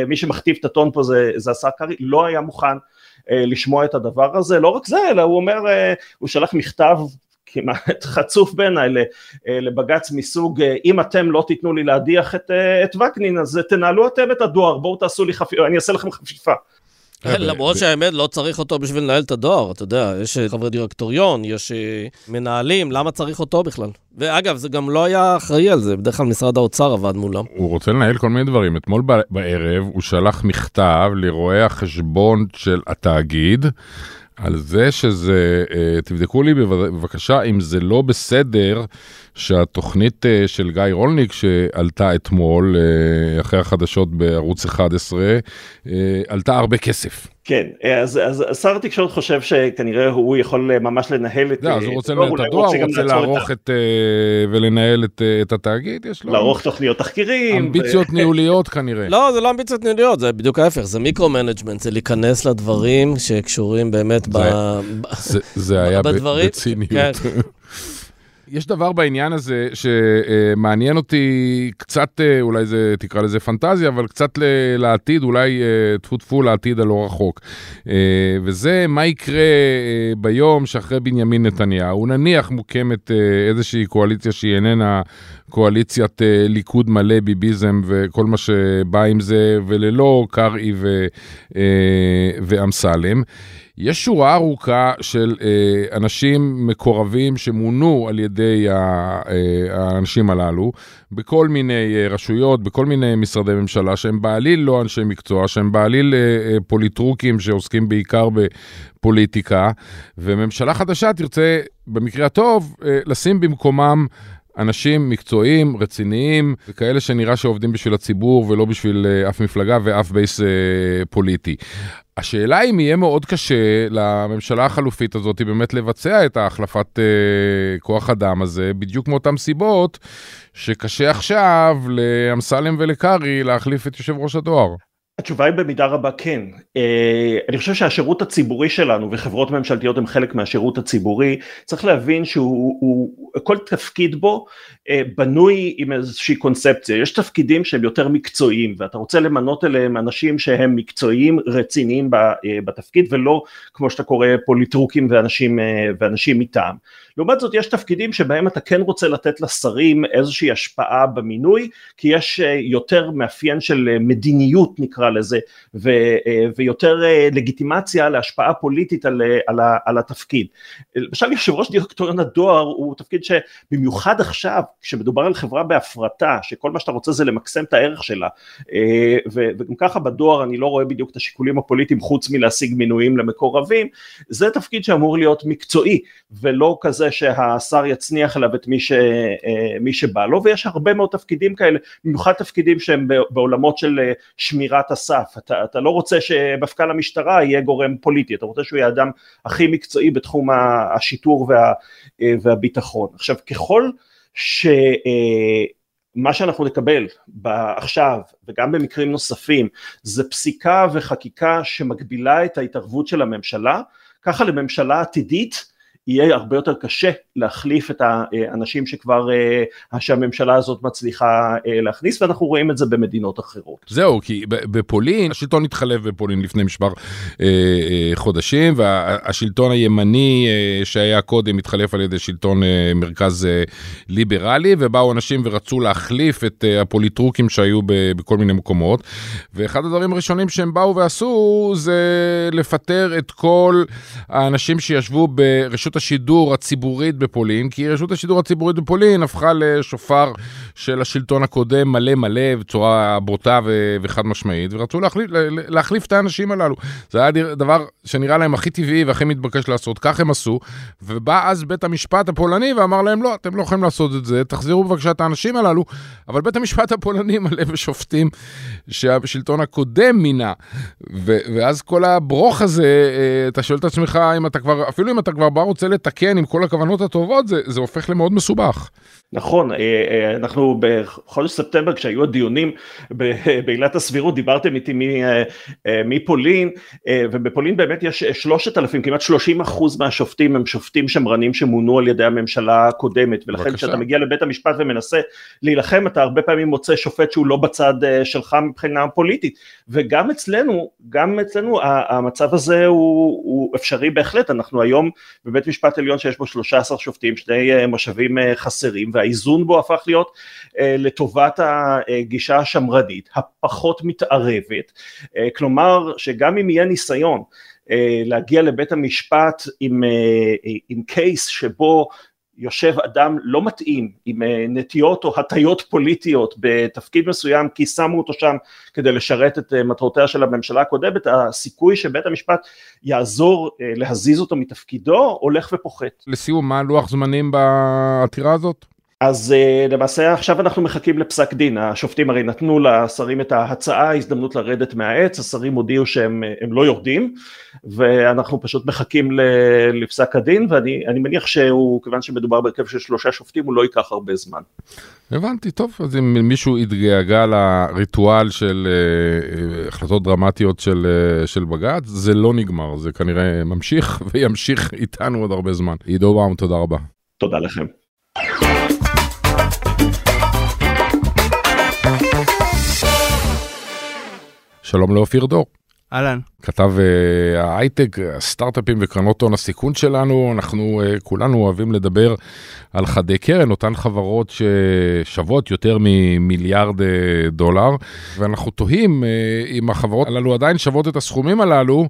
מי שמכתיב את הטון פה זה, זה השר קרעי, לא היה מוכן. אה, לשמוע את הדבר הזה, לא רק זה, אלא הוא אומר, אה, הוא שלח מכתב כמעט חצוף בעיניי אה, לבג"ץ מסוג אם אתם לא תיתנו לי להדיח את, את וקנין אז תנהלו אתם את הדואר בואו תעשו לי חפיפה אני אעשה לכם חפיפה למרות שהאמת לא צריך אותו בשביל לנהל את הדואר, אתה יודע, יש חברי דירקטוריון, יש מנהלים, למה צריך אותו בכלל? ואגב, זה גם לא היה אחראי על זה, בדרך כלל משרד האוצר עבד מולם. הוא רוצה לנהל כל מיני דברים. אתמול בערב הוא שלח מכתב לרואי החשבון של התאגיד. על זה שזה, אה, תבדקו לי בבקשה אם זה לא בסדר שהתוכנית אה, של גיא רולניק שעלתה אתמול אה, אחרי החדשות בערוץ 11 עלתה הרבה כסף. כן, אז, אז שר התקשורת חושב שכנראה הוא יכול ממש לנהל את... לא, אז הוא רוצה לנהל את הדואר, הוא רוצה לערוך את... ולנהל את, את התאגיד, יש לו... לערוך תוכניות תחקירים. אמביציות ו... ניהוליות כנראה. לא, זה לא אמביציות ניהוליות, זה בדיוק ההפך, זה micro-management, זה להיכנס לדברים שקשורים באמת זה, ב... זה, זה היה בדברים, בציניות. כן. יש דבר בעניין הזה שמעניין אותי קצת, אה, אולי זה, תקרא לזה פנטזיה, אבל קצת לעתיד, אולי אה, טפו טפו לעתיד הלא רחוק. אה, וזה מה יקרה ביום שאחרי בנימין נתניהו, נניח מוקמת איזושהי קואליציה שהיא איננה קואליציית ליכוד מלא ביביזם וכל מה שבא עם זה, וללא קרעי ואמסלם. יש שורה ארוכה של אה, אנשים מקורבים שמונו על ידי ה, אה, האנשים הללו בכל מיני אה, רשויות, בכל מיני משרדי ממשלה, שהם בעליל לא אנשי מקצוע, שהם בעליל אה, אה, פוליטרוקים שעוסקים בעיקר בפוליטיקה, וממשלה חדשה תרצה, במקרה הטוב, אה, לשים במקומם אנשים מקצועיים, רציניים, וכאלה שנראה שעובדים בשביל הציבור ולא בשביל אה, אף מפלגה ואף base אה, פוליטי. השאלה אם יהיה מאוד קשה לממשלה החלופית הזאת באמת לבצע את ההחלפת uh, כוח אדם הזה, בדיוק מאותן סיבות שקשה עכשיו לאמסלם ולקרעי להחליף את יושב ראש הדואר. התשובה היא במידה רבה כן. אה, אני חושב שהשירות הציבורי שלנו וחברות ממשלתיות הם חלק מהשירות הציבורי, צריך להבין שהוא, הוא, כל תפקיד בו אה, בנוי עם איזושהי קונספציה, יש תפקידים שהם יותר מקצועיים ואתה רוצה למנות אליהם אנשים שהם מקצועיים רציניים אה, בתפקיד ולא כמו שאתה קורא פוליטרוקים ואנשים, ואנשים מטעם. לעומת זאת יש תפקידים שבהם אתה כן רוצה לתת לשרים איזושהי השפעה במינוי כי יש יותר מאפיין של מדיניות נקרא לזה, ו, אה, ויותר אה, לגיטימציה להשפעה פוליטית על, אה, על, על התפקיד. למשל יושב ראש דירקטוריון הדואר הוא תפקיד שבמיוחד עכשיו, כשמדובר על חברה בהפרטה, שכל מה שאתה רוצה זה למקסם את הערך שלה, וגם ככה בדואר אני לא רואה בדיוק את השיקולים הפוליטיים חוץ מלהשיג מינויים למקורבים, זה תפקיד שאמור להיות מקצועי, ולא כזה שהשר יצניח אליו את מי, ש, מי שבא לו, ויש הרבה מאוד תפקידים כאלה, במיוחד תפקידים שהם בעולמות של שמירת הסף, אתה, אתה לא רוצה שמפכ"ל המשטרה יהיה גורם פוליטי, אתה רוצה שהוא יהיה האדם הכי מקצועי בתחום השיטור וה, והביטחון. עכשיו ככל שמה אה, שאנחנו נקבל עכשיו וגם במקרים נוספים זה פסיקה וחקיקה שמגבילה את ההתערבות של הממשלה, ככה לממשלה עתידית יהיה הרבה יותר קשה להחליף את האנשים שכבר, אה, שהממשלה הזאת מצליחה אה, להכניס, ואנחנו רואים את זה במדינות אחרות. זהו, כי בפולין, השלטון התחלף בפולין לפני מספר אה, חודשים, והשלטון הימני שהיה קודם התחלף על ידי שלטון מרכז ליברלי, ובאו אנשים ורצו להחליף את הפוליטרוקים שהיו בכל מיני מקומות, ואחד הדברים הראשונים שהם באו ועשו זה לפטר את כל האנשים שישבו ברשות השידור הציבורית בפולין, כי רשות השידור הציבורית בפולין הפכה לשופר של השלטון הקודם מלא מלא בצורה בוטה ו- וחד משמעית, ורצו להחליף, להחליף את האנשים הללו. זה היה דבר שנראה להם הכי טבעי והכי מתבקש לעשות, כך הם עשו, ובא אז בית המשפט הפולני ואמר להם, לא, אתם לא יכולים לעשות את זה, תחזירו בבקשה את האנשים הללו, אבל בית המשפט הפולני מלא בשופטים שהשלטון הקודם מינה, ו- ואז כל הברוך הזה, אה, אתה שואל את עצמך אם אתה כבר, אפילו אם אתה כבר בא רוצה לתקן עם כל הכוונות הטובות, זה, זה הופך למאוד מסובך. נכון, אה, אה, אנחנו בחודש ספטמבר כשהיו הדיונים בעילת הסבירות דיברתם איתי אה, מפולין ובפולין באמת יש שלושת אלפים, כמעט שלושים אחוז מהשופטים הם שופטים שמרנים שמונו על ידי הממשלה הקודמת ולכן כשאתה מגיע לבית המשפט ומנסה להילחם אתה הרבה פעמים מוצא שופט שהוא לא בצד שלך מבחינה פוליטית. וגם אצלנו, גם אצלנו המצב הזה הוא, הוא אפשרי בהחלט, אנחנו היום בבית משפט עליון שיש בו 13 שופטים, שני מושבים חסרים והאיזון בו הפך להיות לטובת הגישה השמרנית, הפחות מתערבת, כלומר שגם אם יהיה ניסיון להגיע לבית המשפט עם, עם קייס שבו יושב אדם לא מתאים עם אה, נטיות או הטיות פוליטיות בתפקיד מסוים כי שמו אותו שם כדי לשרת את אה, מטרותיה של הממשלה הקודמת הסיכוי שבית המשפט יעזור אה, להזיז אותו מתפקידו הולך ופוחת. לסיום מה לוח זמנים בעתירה הזאת? אז uh, למעשה עכשיו אנחנו מחכים לפסק דין, השופטים הרי נתנו לשרים את ההצעה, הזדמנות לרדת מהעץ, השרים הודיעו שהם לא יורדים ואנחנו פשוט מחכים לפסק הדין ואני מניח שהוא, כיוון שמדובר בהרכב של שלושה שופטים, הוא לא ייקח הרבה זמן. הבנתי, טוב, אז אם מישהו יתגעגע לריטואל של uh, החלטות דרמטיות של, של בג"ץ, זה לא נגמר, זה כנראה ממשיך וימשיך איתנו עוד הרבה זמן. עידו באום, תודה רבה. תודה לכם. שלום לאופיר דור. אהלן. כתב uh, ההייטק, הסטארט-אפים וקרנות הון הסיכון שלנו, אנחנו uh, כולנו אוהבים לדבר על חדי קרן, אותן חברות ששוות יותר ממיליארד uh, דולר, ואנחנו תוהים uh, אם החברות הללו עדיין שוות את הסכומים הללו.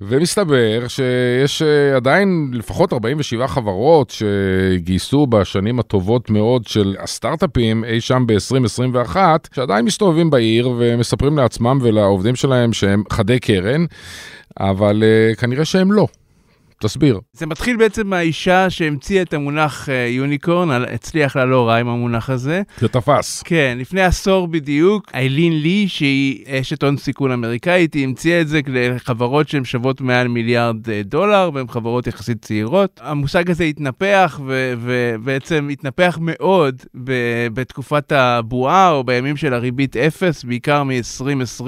ומסתבר שיש אה, עדיין לפחות 47 חברות שגייסו בשנים הטובות מאוד של הסטארט-אפים אי שם ב-2021, שעדיין מסתובבים בעיר ומספרים לעצמם ולעובדים שלהם שהם חדי קרן, אבל uh, כנראה שהם לא. תסביר. זה מתחיל בעצם מהאישה שהמציאה את המונח uh, יוניקורן, הצליח לה לא רע עם המונח הזה. זה תפס. כן, לפני עשור בדיוק, איילין לי, שהיא אשת הון סיכון אמריקאית, היא המציאה את זה לחברות שהן שוות מעל מיליארד uh, דולר, והן חברות יחסית צעירות. המושג הזה התנפח, ובעצם התנפח מאוד בתקופת הבועה, או בימים של הריבית אפס, בעיקר מ-2020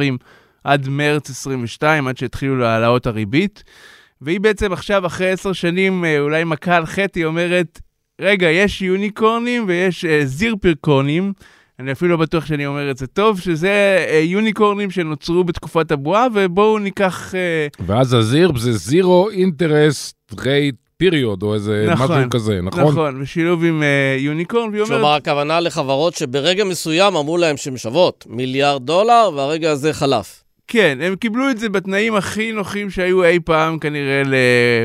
עד מרץ 22, עד שהתחילו להעלאות הריבית. והיא בעצם עכשיו, אחרי עשר שנים, אה, אולי מכה על חטא, היא אומרת, רגע, יש יוניקורנים ויש uh, זירפרקורנים, אני אפילו לא בטוח שאני אומר את זה טוב, שזה uh, יוניקורנים שנוצרו בתקופת הבועה, ובואו ניקח... Uh... ואז הזירפ זה זירו אינטרסט רייט פיריוד, או איזה נכון, משהו כזה, נכון? נכון, בשילוב עם uh, יוניקורן, והיא אומרת... כלומר, הכוונה לחברות שברגע מסוים אמרו להם שהן שוות מיליארד דולר, והרגע הזה חלף. כן, הם קיבלו את זה בתנאים הכי נוחים שהיו אי פעם כנראה.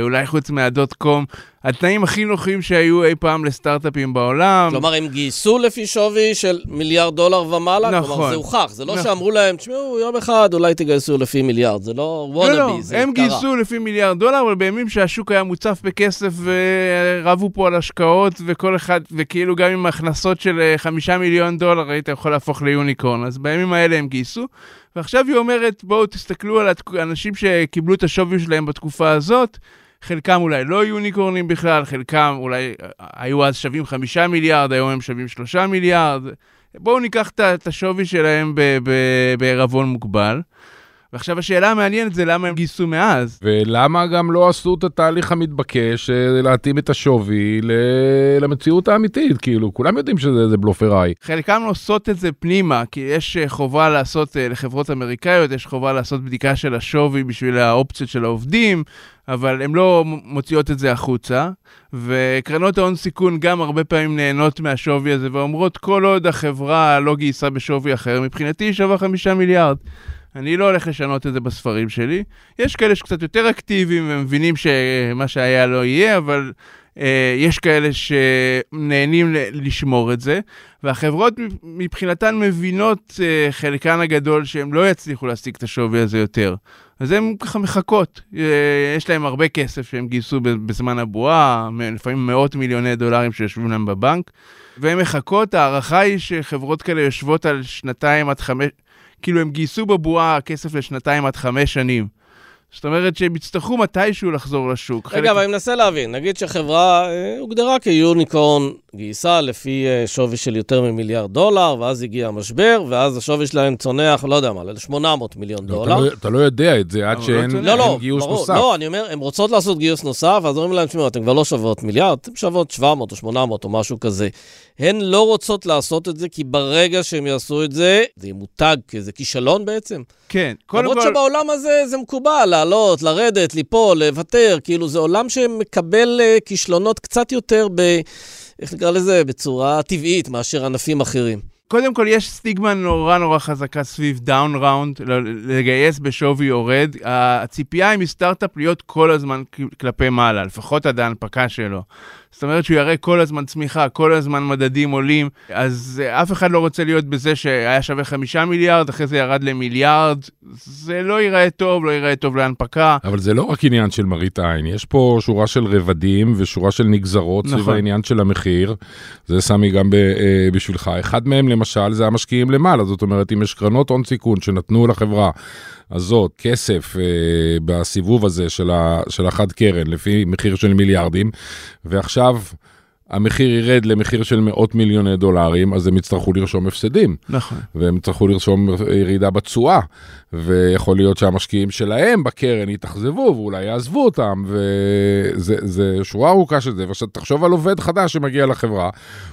אולי חוץ מהדוט קום, התנאים הכי נוחים שהיו אי פעם לסטארט-אפים בעולם. כלומר, הם גייסו לפי שווי של מיליארד דולר ומעלה? נכון. כלומר, זה הוכח, זה לא נכון. שאמרו להם, תשמעו, יום אחד אולי תגייסו לפי מיליארד, זה לא וונאבי, לא, לא, זה קרה. הם גייסו לפי מיליארד דולר, אבל בימים שהשוק היה מוצף בכסף ורבו פה על השקעות, וכל אחד, וכאילו גם עם הכנסות של אה, חמישה מיליון דולר היית יכול להפוך ליוניקורן, אז בימים האלה הם גייסו. ועכשיו היא אומרת, בואו תסתכלו על האנשים שקיבלו את השווי שלהם בתקופה הזאת, חלקם אולי לא יוניקורנים בכלל, חלקם אולי אה, היו אז שווים חמישה מיליארד, היום הם שווים שלושה מיליארד. בואו ניקח את השווי שלהם בערבון מוגבל. ועכשיו השאלה המעניינת זה למה הם גייסו מאז. ולמה גם לא עשו את התהליך המתבקש אה, להתאים את השווי למציאות האמיתית, כאילו, כולם יודעים שזה בלופראי. חלקם עושות את זה פנימה, כי יש אה, חובה לעשות, אה, לחברות אמריקאיות, יש חובה לעשות בדיקה של השווי בשביל האופציות של העובדים, אבל הן לא מוציאות את זה החוצה, וקרנות ההון סיכון גם הרבה פעמים נהנות מהשווי הזה ואומרות, כל עוד החברה לא גייסה בשווי אחר, מבחינתי היא שווה חמישה מיליארד. אני לא הולך לשנות את זה בספרים שלי. יש כאלה שקצת יותר אקטיביים ומבינים שמה שהיה לא יהיה, אבל אה, יש כאלה שנהנים לשמור את זה, והחברות מבחינתן מבינות, אה, חלקן הגדול, שהם לא יצליחו להשיג את השווי הזה יותר. אז הן ככה מחכות, אה, יש להם הרבה כסף שהם גייסו בזמן הבועה, לפעמים מאות מיליוני דולרים שיושבים להם בבנק, והן מחכות, ההערכה היא שחברות כאלה יושבות על שנתיים עד חמש... כאילו הם גייסו בבועה כסף לשנתיים עד חמש שנים. זאת אומרת שהם יצטרכו מתישהו לחזור לשוק. רגע, אבל אני מנסה להבין, נגיד שחברה אה, הוגדרה כיוניקורן, גייסה לפי אה, שווי של יותר ממיליארד דולר, ואז הגיע המשבר, ואז השווי שלהם צונח, לא יודע מה, ל-800 מיליון לא, דולר. אתה לא, אתה לא יודע את זה עד שאין לא, לא, גיוס ברור, נוסף. לא, אני אומר, הן רוצות לעשות גיוס נוסף, אז אומרים להם, תשמעו, אתן כבר לא שוות מיליארד, אתן שוות 700 או 800 או משהו כזה. הן לא רוצות לעשות את זה, כי ברגע שהם יעשו את זה, זה ימותג כאיזה כישלון בעצם. כן, קודם כל... למרות שבעולם הזה זה מקובל, לעלות, לרדת, ליפול, לוותר, כאילו זה עולם שמקבל אה, כישלונות קצת יותר ב... איך נקרא לזה, בצורה טבעית מאשר ענפים אחרים. קודם כל, יש סטיגמה נורא נורא חזקה סביב down round, לגייס בשווי יורד. הציפייה היא מסטארט-אפ להיות כל הזמן כלפי מעלה, לפחות עד ההנפקה שלו. זאת אומרת שהוא יראה כל הזמן צמיחה, כל הזמן מדדים עולים, אז אף אחד לא רוצה להיות בזה שהיה שווה חמישה מיליארד, אחרי זה ירד למיליארד, זה לא ייראה טוב, לא ייראה טוב להנפקה. אבל זה לא רק עניין של מראית עין, יש פה שורה של רבדים ושורה של נגזרות נכון. סביב העניין של המחיר, זה סמי גם ב, אה, בשבילך. אחד מהם למשל זה המשקיעים למעלה, זאת אומרת אם יש קרנות הון סיכון שנתנו לחברה הזאת כסף אה, בסיבוב הזה של, ה, של החד קרן לפי מחיר של מיליארדים, ועכשיו המחיר ירד למחיר של מאות מיליוני דולרים, אז הם יצטרכו לרשום הפסדים. נכון. והם יצטרכו לרשום ירידה בתשואה, ויכול להיות שהמשקיעים שלהם בקרן יתאכזבו ואולי יעזבו אותם, וזה שורה ארוכה של זה. ועכשיו תחשוב על עובד חדש שמגיע לחברה,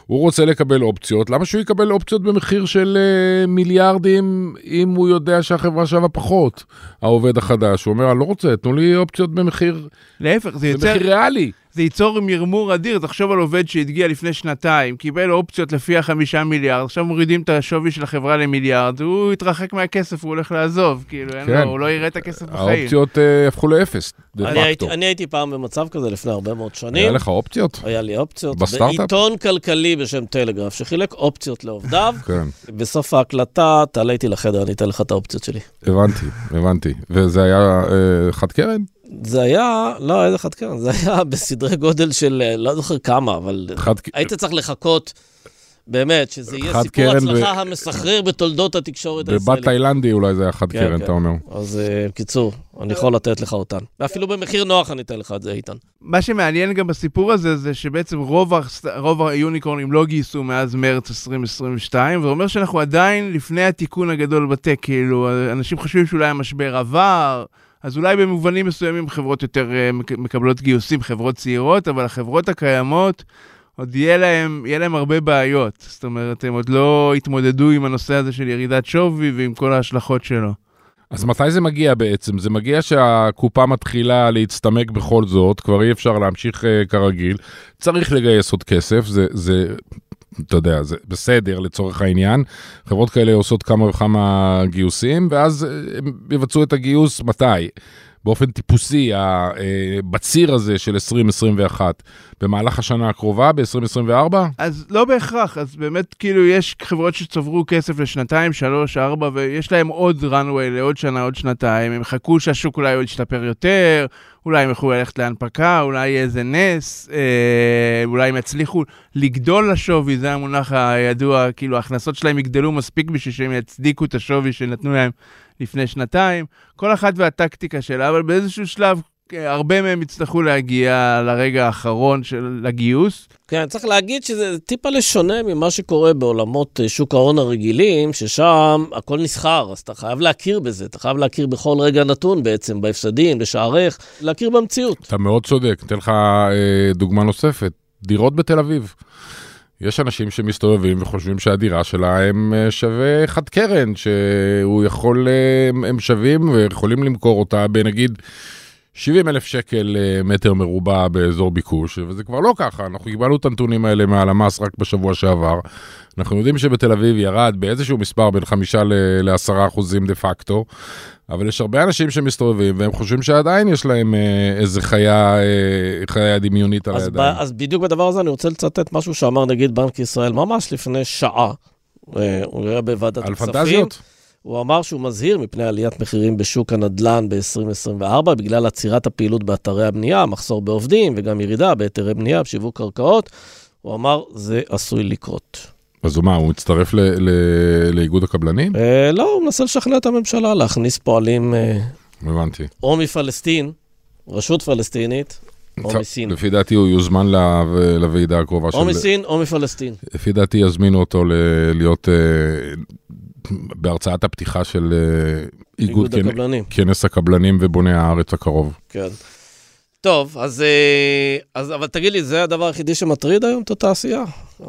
הוא רוצה לקבל אופציות, למה שהוא יקבל אופציות במחיר של uh, מיליארדים אם הוא יודע שהחברה שווה פחות? העובד החדש, הוא אומר, אני לא רוצה, תנו לי אופציות במחיר... להפך, זה יוצר... במחיר ריאלי. זה ייצור מרמור אדיר, תחשוב על עובד שהגיע לפני שנתיים, קיבל אופציות לפי החמישה מיליארד, עכשיו מורידים את השווי של החברה למיליארד, הוא יתרחק מהכסף, הוא הולך לעזוב, כאילו, כן. לו, הוא לא יראה את הכסף בחיים. האופציות uh, הפכו לאפס, דה פקטו. הייתי, אני הייתי פעם במצב כזה לפני הרבה מאוד שנים. היה לך אופציות? היה לי אופציות. בסטארט-אפ? בעיתון כלכלי בשם טלגרף, שחילק אופציות לעובדיו. כן. בסוף ההקלטה, תעלה איתי לחדר, אני אתן לך את האופציות שלי. הבנתי, הבנתי. וזה היה uh, חד קרן? זה היה, לא, איזה חד קרן, זה היה בסדרי גודל של, אה, לא זוכר כמה, אבל חד... היית צריך לחכות. באמת, שזה יהיה סיפור הצלחה ו... המסחרר בתולדות התקשורת הישראלית. בבת תאילנדי אולי זה היה חד כן, קרן, כן. אתה אומר. אז בקיצור, אה, אני יכול לתת לך אותן. ואפילו במחיר נוח אני אתן לך את זה, איתן. מה שמעניין גם בסיפור הזה, זה שבעצם רוב, רוב היוניקורנים לא גייסו מאז מרץ 2022, וזה אומר שאנחנו עדיין לפני התיקון הגדול בטק, כאילו, אנשים חושבים שאולי המשבר עבר. אז אולי במובנים מסוימים חברות יותר אה, מקבלות גיוסים, חברות צעירות, אבל החברות הקיימות, עוד יהיה להם, יהיה להם הרבה בעיות. זאת אומרת, הם עוד לא התמודדו עם הנושא הזה של ירידת שווי ועם כל ההשלכות שלו. אז מתי זה מגיע בעצם? זה מגיע שהקופה מתחילה להצטמק בכל זאת, כבר אי אפשר להמשיך uh, כרגיל, צריך לגייס עוד כסף, זה, זה אתה יודע, זה בסדר לצורך העניין. חברות כאלה עושות כמה וכמה גיוסים, ואז אה, הם יבצעו את הגיוס מתי? באופן טיפוסי, אה, בציר הזה של 2021, במהלך השנה הקרובה, ב-2024? אז לא בהכרח, אז באמת כאילו יש חברות שצברו כסף לשנתיים, שלוש, ארבע, ויש להם עוד runway לעוד שנה, עוד שנתיים, הם חכו שהשוק אולי ישתפר יותר, אולי הם יוכלו ללכת להנפקה, אולי יהיה איזה נס, אה, אולי הם יצליחו לגדול לשווי, זה המונח הידוע, כאילו ההכנסות שלהם יגדלו מספיק בשביל שהם יצדיקו את השווי שנתנו להם לפני שנתיים. כל אחת והטקטיקה שלה, אבל באיזשהו שלב הרבה מהם יצטרכו להגיע לרגע האחרון של הגיוס. כן, צריך להגיד שזה טיפה לשונה ממה שקורה בעולמות אה, שוק ההון הרגילים, ששם הכל נסחר, אז אתה חייב להכיר בזה, אתה חייב להכיר בכל רגע נתון בעצם, בהפסדים, בשערך, להכיר במציאות. אתה מאוד צודק, אתן לך אה, דוגמה נוספת, דירות בתל אביב. יש אנשים שמסתובבים וחושבים שהדירה שלהם אה, שווה חד קרן, שהוא יכול, אה, הם שווים ויכולים למכור אותה בנגיד 70 אלף שקל אה, מטר מרובע באזור ביקוש, וזה כבר לא ככה, אנחנו קיבלנו את הנתונים האלה מהלמ"ס רק בשבוע שעבר. אנחנו יודעים שבתל אביב ירד באיזשהו מספר בין 5 ל-10 אחוזים דה פקטו, אבל יש הרבה אנשים שמסתובבים והם חושבים שעדיין יש להם אה, איזה חיה, אה, חיה דמיונית על הידיים. אז בדיוק בדבר הזה אני רוצה לצטט משהו שאמר נגיד בנק ישראל ממש לפני שעה. הוא היה בוועדת הכספים. על פנטזיות? הוא אמר שהוא מזהיר מפני עליית מחירים בשוק הנדל"ן ב-2024 בגלל עצירת הפעילות באתרי הבנייה, מחסור בעובדים וגם ירידה בהיתרי בנייה, בשיווק קרקעות. הוא אמר, זה עשוי לקרות. אז הוא מה, הוא מצטרף לאיגוד הקבלנים? אה, לא, הוא מנסה לשכנע את הממשלה להכניס פועלים... אה, הבנתי. או מפלסטין, רשות פלסטינית, או מסין. לפי דעתי הוא יוזמן לוועידה הקרובה של... או מסין או מפלסטין. לפי דעתי יזמינו אותו להיות אה, בהרצאת הפתיחה של אה, איגוד, איגוד הקבלנים. כנס הקבלנים ובוני הארץ הקרוב. כן. טוב, אז, אה, אז אבל תגיד לי, זה הדבר היחידי שמטריד היום את התעשייה?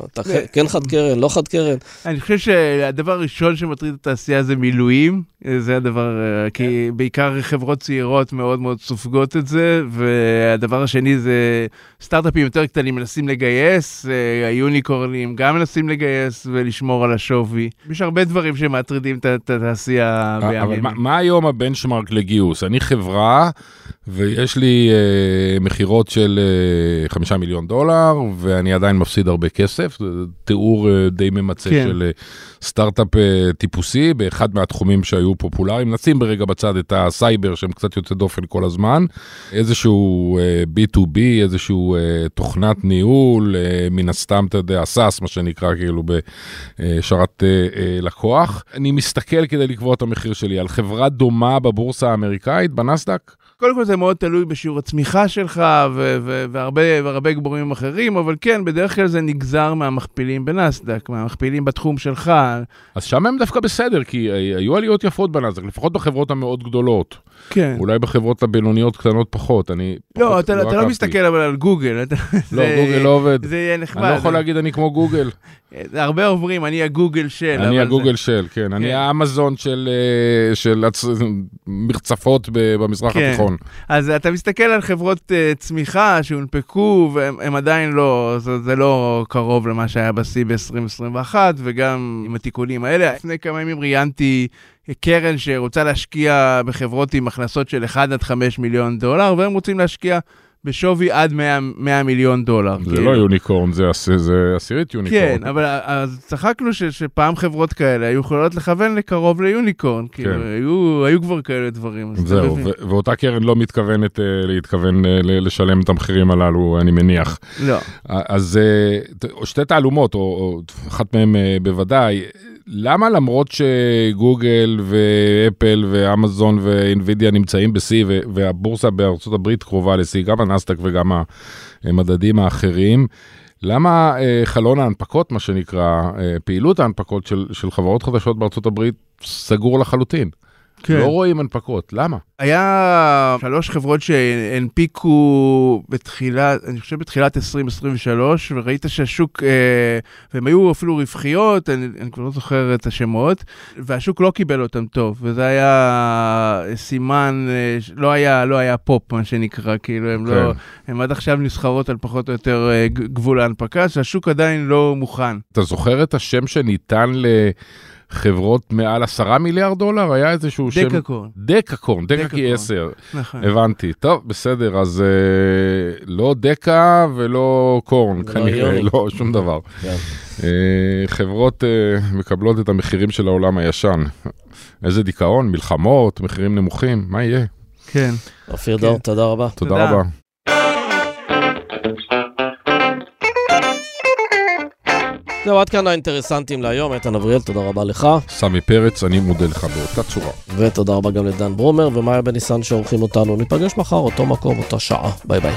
אתה כן חד קרן, לא חד קרן. אני חושב שהדבר הראשון שמטריד את התעשייה זה מילואים, זה הדבר, אה, כי בעיקר חברות צעירות מאוד מאוד סופגות את זה, והדבר השני זה סטארט-אפים יותר קטנים מנסים לגייס, אה, היוניקורנים גם מנסים לגייס ולשמור על השווי. יש הרבה דברים שמטרידים את התעשייה בימים. אבל מה, היום הבנצ'מרק לגיוס? אני חברה ויש לי אה, מכירות של חמישה מיליון דולר, ואני עדיין מפסיד הרבה כסף, זה תיאור אה, די ממצה כן. של אה, סטארט-אפ אה, טיפוסי באחד מהתחומים שהיו פופולריים. נשים ברגע בצד את הסייבר שהם קצת יוצא דופן כל הזמן, איזשהו אה, B2B, איזשהו תוכנת ניהול, מן הסתם, אתה יודע, SaaS, מה שנקרא כאילו בשרת לקוח. אני מסתכל כדי לקבוע את המחיר שלי על חברה דומה בבורסה האמריקאית, בנסדק. קודם כל זה מאוד תלוי בשיעור הצמיחה שלך ו- ו- והרבה, והרבה גבורים אחרים, אבל כן, בדרך כלל זה נגזר מהמכפילים בנסדק, מהמכפילים בתחום שלך. אז שם הם דווקא בסדר, כי היו עליות יפות בנסדק, לפחות בחברות המאוד גדולות. כן. אולי בחברות הבינוניות קטנות פחות, אני לא, פחות אתה, לא, אתה לא מסתכל אבל על גוגל. אתה, לא, זה, גוגל לא עובד. זה יהיה נחמד. אני לא יכול להגיד אני כמו גוגל. הרבה אומרים, אני הגוגל של. אני הגוגל זה... של, כן. כן. אני האמזון של, אה, של הצ... מרצפות במזרח כן. התיכון. אז אתה מסתכל על חברות uh, צמיחה שהונפקו, והם עדיין לא, זה, זה לא קרוב למה שהיה בשיא ב-2021, וגם עם התיקונים האלה. לפני כמה ימים ראיינתי קרן שרוצה להשקיע בחברות עם הכנסות של 1 עד 5 מיליון דולר, והם רוצים להשקיע בשווי עד 100, 100 מיליון דולר. זה כאילו. לא יוניקורן, זה, זה עשירית יוניקורן. כן, אבל אז צחקנו ש, שפעם חברות כאלה היו יכולות לכוון לקרוב ליוניקורן, כאילו, כן. היו, היו כבר כאלה דברים. זהו, ו- ואותה קרן לא מתכוונת uh, להתכוון uh, לשלם את המחירים הללו, אני מניח. לא. אז uh, שתי תעלומות, או, או אחת מהן uh, בוודאי, למה למרות שגוגל ואפל ואמזון ואינווידיה נמצאים בשיא והבורסה בארצות הברית קרובה לשיא, גם הנסדק וגם המדדים האחרים, למה אה, חלון ההנפקות, מה שנקרא, אה, פעילות ההנפקות של, של חברות חדשות בארצות הברית סגור לחלוטין? כן. לא רואים הנפקות, למה? היה שלוש חברות שהנפיקו בתחילת, אני חושב בתחילת 2023, וראית שהשוק, אה, והן היו אפילו רווחיות, אני, אני כבר לא זוכר את השמות, והשוק לא קיבל אותם טוב, וזה היה סימן, אה, לא היה, לא היה פופ, מה שנקרא, כאילו, הם לא- כן. לא, הם עד עכשיו נסחרות על פחות או יותר אה, גבול ההנפקה, שהשוק עדיין לא מוכן. אתה זוכר את השם שניתן ל... חברות מעל עשרה מיליארד דולר, היה איזשהו שם... דקקורן. דקקורן, דקה כי עשר. נכון. הבנתי. טוב, בסדר, אז אה, לא דקה ולא קורן, לא כנראה, לא שום דבר. כן. אה, חברות אה, מקבלות את המחירים של העולם הישן. איזה דיכאון, מלחמות, מחירים נמוכים, מה יהיה? כן. אופיר דור, תודה רבה. תודה רבה. זהו, עד כאן האינטרסנטים להיום. איתן אבריאל, תודה רבה לך. סמי פרץ, אני מודה לך באותה צורה. ותודה רבה גם לדן ברומר ומאיה בניסן שעורכים אותנו. ניפגש מחר, אותו מקום, אותה שעה. ביי ביי.